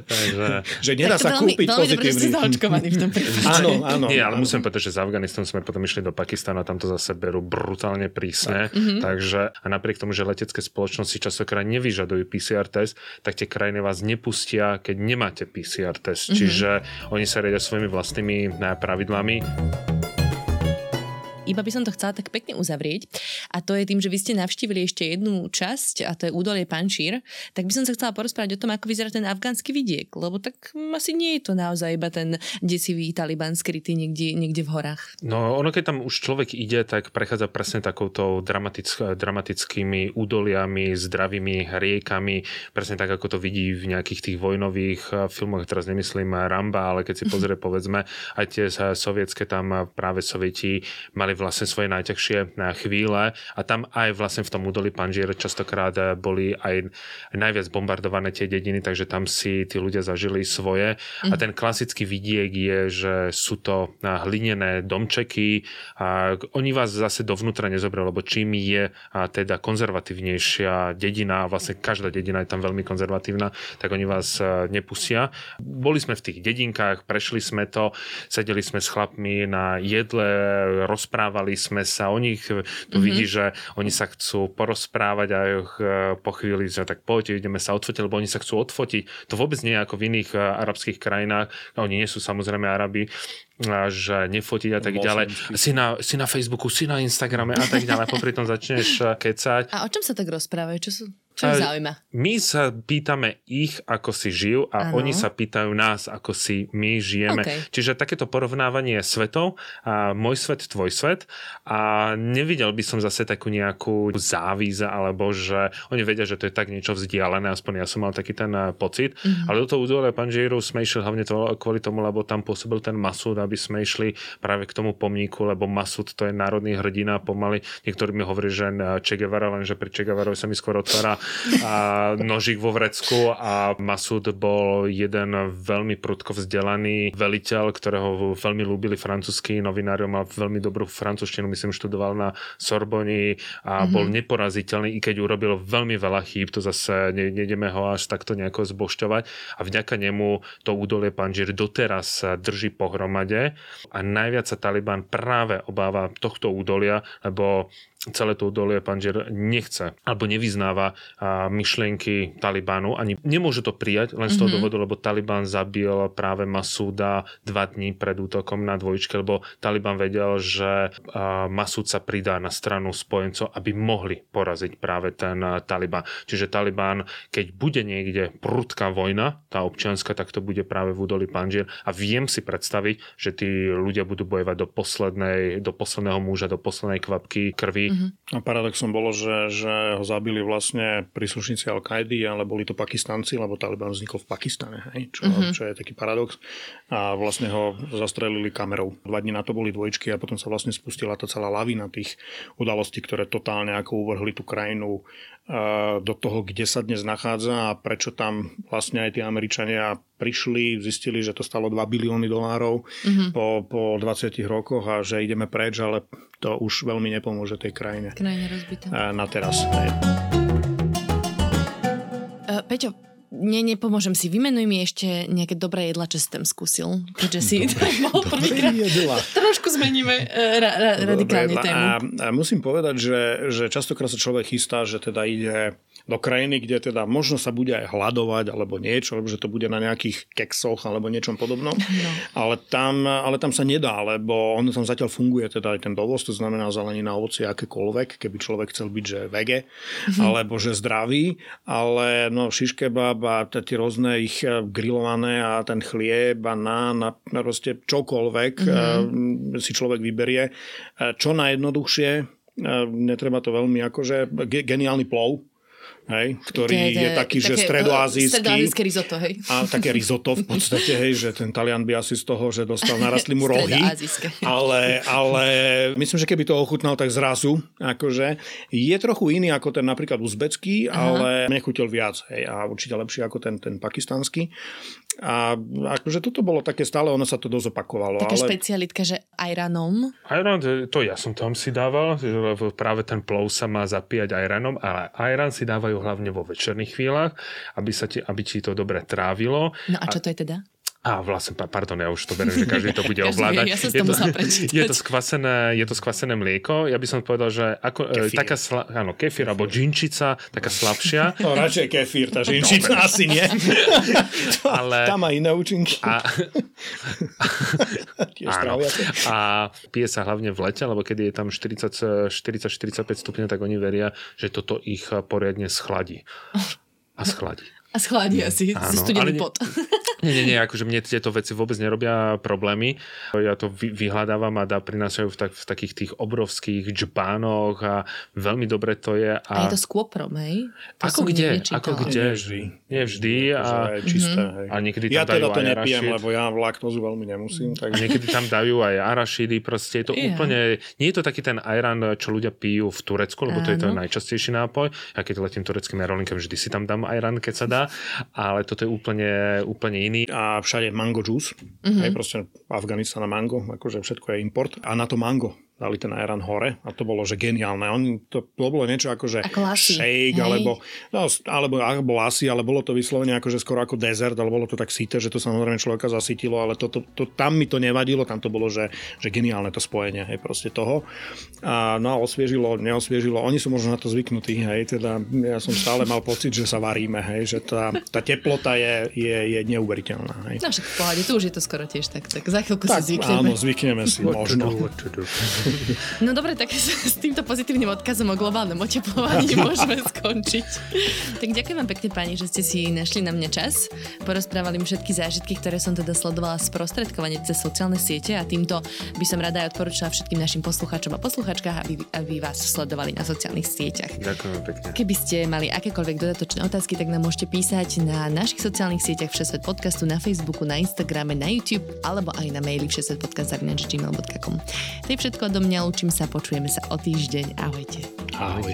Takže... že nedá sa veľmi, kúpiť veľmi pozitívny. Veľmi v tom Áno, áno. Nie, ale áno. musím povedať, že z Afganistanu sme potom išli do Pakistana, tam to zase berú brutálne prísne. Tak. Mm-hmm. Takže a napriek tomu, že letecké spoločnosti častokrát nevyžadujú PCR test, tak tie krajiny vás nepustia, keď nemáte PCR test. Mm-hmm. Čiže oni sa riadia svojimi vlastnými pravidlami. Iba by som to chcela tak pekne uzavrieť a to je tým, že vy ste navštívili ešte jednu časť a to je údolie Pančír, tak by som sa chcela porozprávať o tom, ako vyzerá ten afgánsky vidiek, lebo tak asi nie je to naozaj iba ten desivý taliban skrytý niekde, niekde v horách. No ono keď tam už človek ide, tak prechádza presne takouto dramatick- dramatickými údoliami, zdravými riekami, presne tak, ako to vidí v nejakých tých vojnových eh, filmoch, teraz nemyslím Ramba, ale keď si pozrie povedzme aj tie sovietské tam práve sovieti mali mali vlastne svoje najťažšie eh, chvíle a tam aj vlastne v tom údolí Panžier častokrát eh, boli aj najviac bombardované tie dediny, takže tam si tí ľudia zažili svoje. Mm. A mhm. ten klasický vidiek je, že sú to eh, hlinené domčeky a oni vás zase dovnútra nezobrali, lebo čím je teda konzervatívnejšia dedina, vlastne každá dedina je tam veľmi konzervatívna, tak oni vás nepustia. Boli sme v tých dedinkách, prešli sme to, sedeli sme s chlapmi na jedle, rozprávali rozprávali sme sa o nich, tu mm-hmm. vidí, že oni sa chcú porozprávať a e, po chvíli, že tak poďte, ideme sa odfotiť, lebo oni sa chcú odfotiť. To vôbec nie je ako v iných e, arabských krajinách. Oni nie sú samozrejme Arabi, že nefotiť a tak ďalej. Si na, si na Facebooku, si na Instagrame a tak ďalej. Popri tom začneš e, kecať. A o čom sa tak rozprávajú? Čo sú čo ich zaujíma? My sa pýtame ich, ako si žijú a ano. oni sa pýtajú nás, ako si my žijeme. Okay. Čiže takéto porovnávanie svetov, a môj svet, tvoj svet a nevidel by som zase takú nejakú závíza alebo že oni vedia, že to je tak niečo vzdialené, aspoň ja som mal taký ten eh, pocit, mm-hmm. ale do toho údolia Panžíru sme išli hlavne to, kvôli tomu, lebo tam pôsobil ten Masud, aby sme išli práve k tomu pomníku, lebo Masud to je národný hrdina pomaly. Niektorí mi hovorí, že Che Guevara, lenže pri Che sa mi skôr otvára a nožík vo vrecku a Masud bol jeden veľmi prudko vzdelaný veliteľ, ktorého veľmi ľúbili francúzskí novinári, mal veľmi dobrú francúzštinu, myslím, študoval na Sorboni a mm-hmm. bol neporaziteľný, i keď urobil veľmi veľa chýb, to zase ne, nejdeme ho až takto nejako zbošťovať. A vďaka nemu to údolie Panžir doteraz drží pohromade. A najviac sa Taliban práve obáva tohto údolia, lebo celé to údolie Panžir nechce alebo nevyznáva myšlienky Talibánu. Ani nemôže to prijať len z toho mm-hmm. dôvodu, lebo Taliban zabil práve Masúda dva dní pred útokom na dvojčke, lebo Taliban vedel, že Masúd sa pridá na stranu spojencov, aby mohli poraziť práve ten Taliban. Čiže Taliban, keď bude niekde prudká vojna, tá občianska, tak to bude práve v údolí Panžir a viem si predstaviť, že tí ľudia budú bojovať do poslednej, do posledného muža, do poslednej kvapky krvi Uh-huh. A paradoxom bolo, že, že ho zabili vlastne príslušníci Al-Kaidy, ale boli to Pakistanci, lebo Taliban vznikol v Pakistane, hej? Čo, uh-huh. čo je taký paradox. A vlastne ho zastrelili kamerou. Dva dní na to boli dvojčky a potom sa vlastne spustila tá celá lavina tých udalostí, ktoré totálne ako uvrhli tú krajinu do toho, kde sa dnes nachádza a prečo tam vlastne aj tí Američania prišli, zistili, že to stalo 2 bilióny dolárov mm-hmm. po, po 20 rokoch a že ideme preč, ale to už veľmi nepomôže tej krajine. Krajine rozbité. Na teraz. Uh, Peťo, nie, nepomôžem si. Vymenuj mi ešte nejaké dobré jedla, čo si tam skúsil. Keďže si mohol prvýkrát. Trošku zmeníme uh, ra, ra, radikálne tému. A, a musím povedať, že, že častokrát sa človek chystá, že teda ide do krajiny, kde teda možno sa bude aj hľadovať alebo niečo, alebo že to bude na nejakých keksoch alebo niečom podobnom. No. Ale, tam, ale tam sa nedá, lebo on tam zatiaľ funguje teda aj ten dovoz, to znamená zelenina, ovocie, akékoľvek, keby človek chcel byť, že vege, mm-hmm. alebo že zdravý, ale no šiškebab a tie rôzne ich eh, grillované a ten chlieb a na, na proste čokoľvek mm-hmm. si človek vyberie. Eh, čo najjednoduchšie, netreba to veľmi akože geniálny plov, hej, ktorý je, je, je taký, také, že stredoazijský. Stredoazijské risotto, hej. A také risotto v podstate, hej, že ten Talian by asi z toho, že dostal, narastli mu rohy. Ale, ale myslím, že keby to ochutnal tak zrazu, akože je trochu iný ako ten napríklad uzbecký, Aha. ale nechutil viac, hej, a určite lepší ako ten, ten pakistanský. A akože toto bolo také stále, ono sa to dosť opakovalo. Taká ale... špecialitka, že ajranom? Ajran, to ja som tam si dával, práve ten plov sa má zapíjať ajranom, ale ajran si dávajú hlavne vo večerných chvíľach, aby, sa ti, aby ti to dobre trávilo. No a čo to je teda? A vlastne, pardon, ja už to beriem, že každý to bude ovládať. ja je, to, je, to skvasené, je to skvasené mlieko. Ja by som povedal, že ako, e, kefír. taká sla, áno, kefír alebo džinčica, taká slabšia. No radšej kefír, tá džinčica no, asi nie. Ale, Tam má iné účinky. A, áno, a pije sa hlavne v lete, lebo keď je tam 40-45 stupňov, tak oni veria, že toto ich poriadne schladí. A schladí. A schladí asi, studený pot. Nie, nie, nie, akože mne tieto veci vôbec nerobia problémy. Ja to vy, vyhľadávam a dá prinášajú v, tak, v takých tých obrovských džbánoch a veľmi dobre to je. A, a je to s kôprom, hej? To ako kde? Ako kde? Vždy. Nie vždy. A, čisté, mhm. hej. a niekedy tam ja dajú teda to aj nepijem, arašid. lebo ja laktózu veľmi nemusím. Tak... Niekedy tam dajú aj arašidy, proste je to yeah. úplne, nie je to taký ten ajran, čo ľudia pijú v Turecku, lebo to je to najčastejší nápoj. Ja keď letím tureckým aerolinkom, vždy si tam dám ajran, keď sa dá, ale toto je úplne, úplne iný iný a všade mango juice. Mm-hmm. Hej, proste Afganistan a mango, akože všetko je import. A na to mango dali ten Iran hore a to bolo, že geniálne. On, to, to bolo niečo ako, že ako shake, alebo, no, alebo, alebo lasy, ale bolo to vyslovene ako, že skoro ako desert, ale bolo to tak síte, že to samozrejme človeka zasytilo, ale to, to, to, tam mi to nevadilo, tam to bolo, že, že geniálne to spojenie, hej, proste toho. A, no a osviežilo, neosviežilo, oni sú možno na to zvyknutí, hej, teda ja som stále mal pocit, že sa varíme, hej, že tá, tá teplota je, je, je neuveriteľná. Hej. No však v pohode, tu už je to skoro tiež tak, tak za chvíľku tak, si zvykneme. Áno, zvykneme si, možno. No dobre, tak s týmto pozitívnym odkazom o globálnom oteplovaní môžeme skončiť. Tak ďakujem vám pekne, pani, že ste si našli na mňa čas. Porozprávali mi všetky zážitky, ktoré som teda sledovala sprostredkovanie cez sociálne siete a týmto by som rada aj odporúčala všetkým našim poslucháčom a posluchačkách, aby, aby vás sledovali na sociálnych sieťach. Ďakujem pekne. Keby ste mali akékoľvek dodatočné otázky, tak nám môžete písať na našich sociálnych sieťach Všesvet podcastu, na Facebooku, na Instagrame, na YouTube alebo aj na maili všesvetpodcast.gmail.com. To je všetko do mňa, Lučím sa, počujeme sa o týždeň. Ahojte. Ahoj.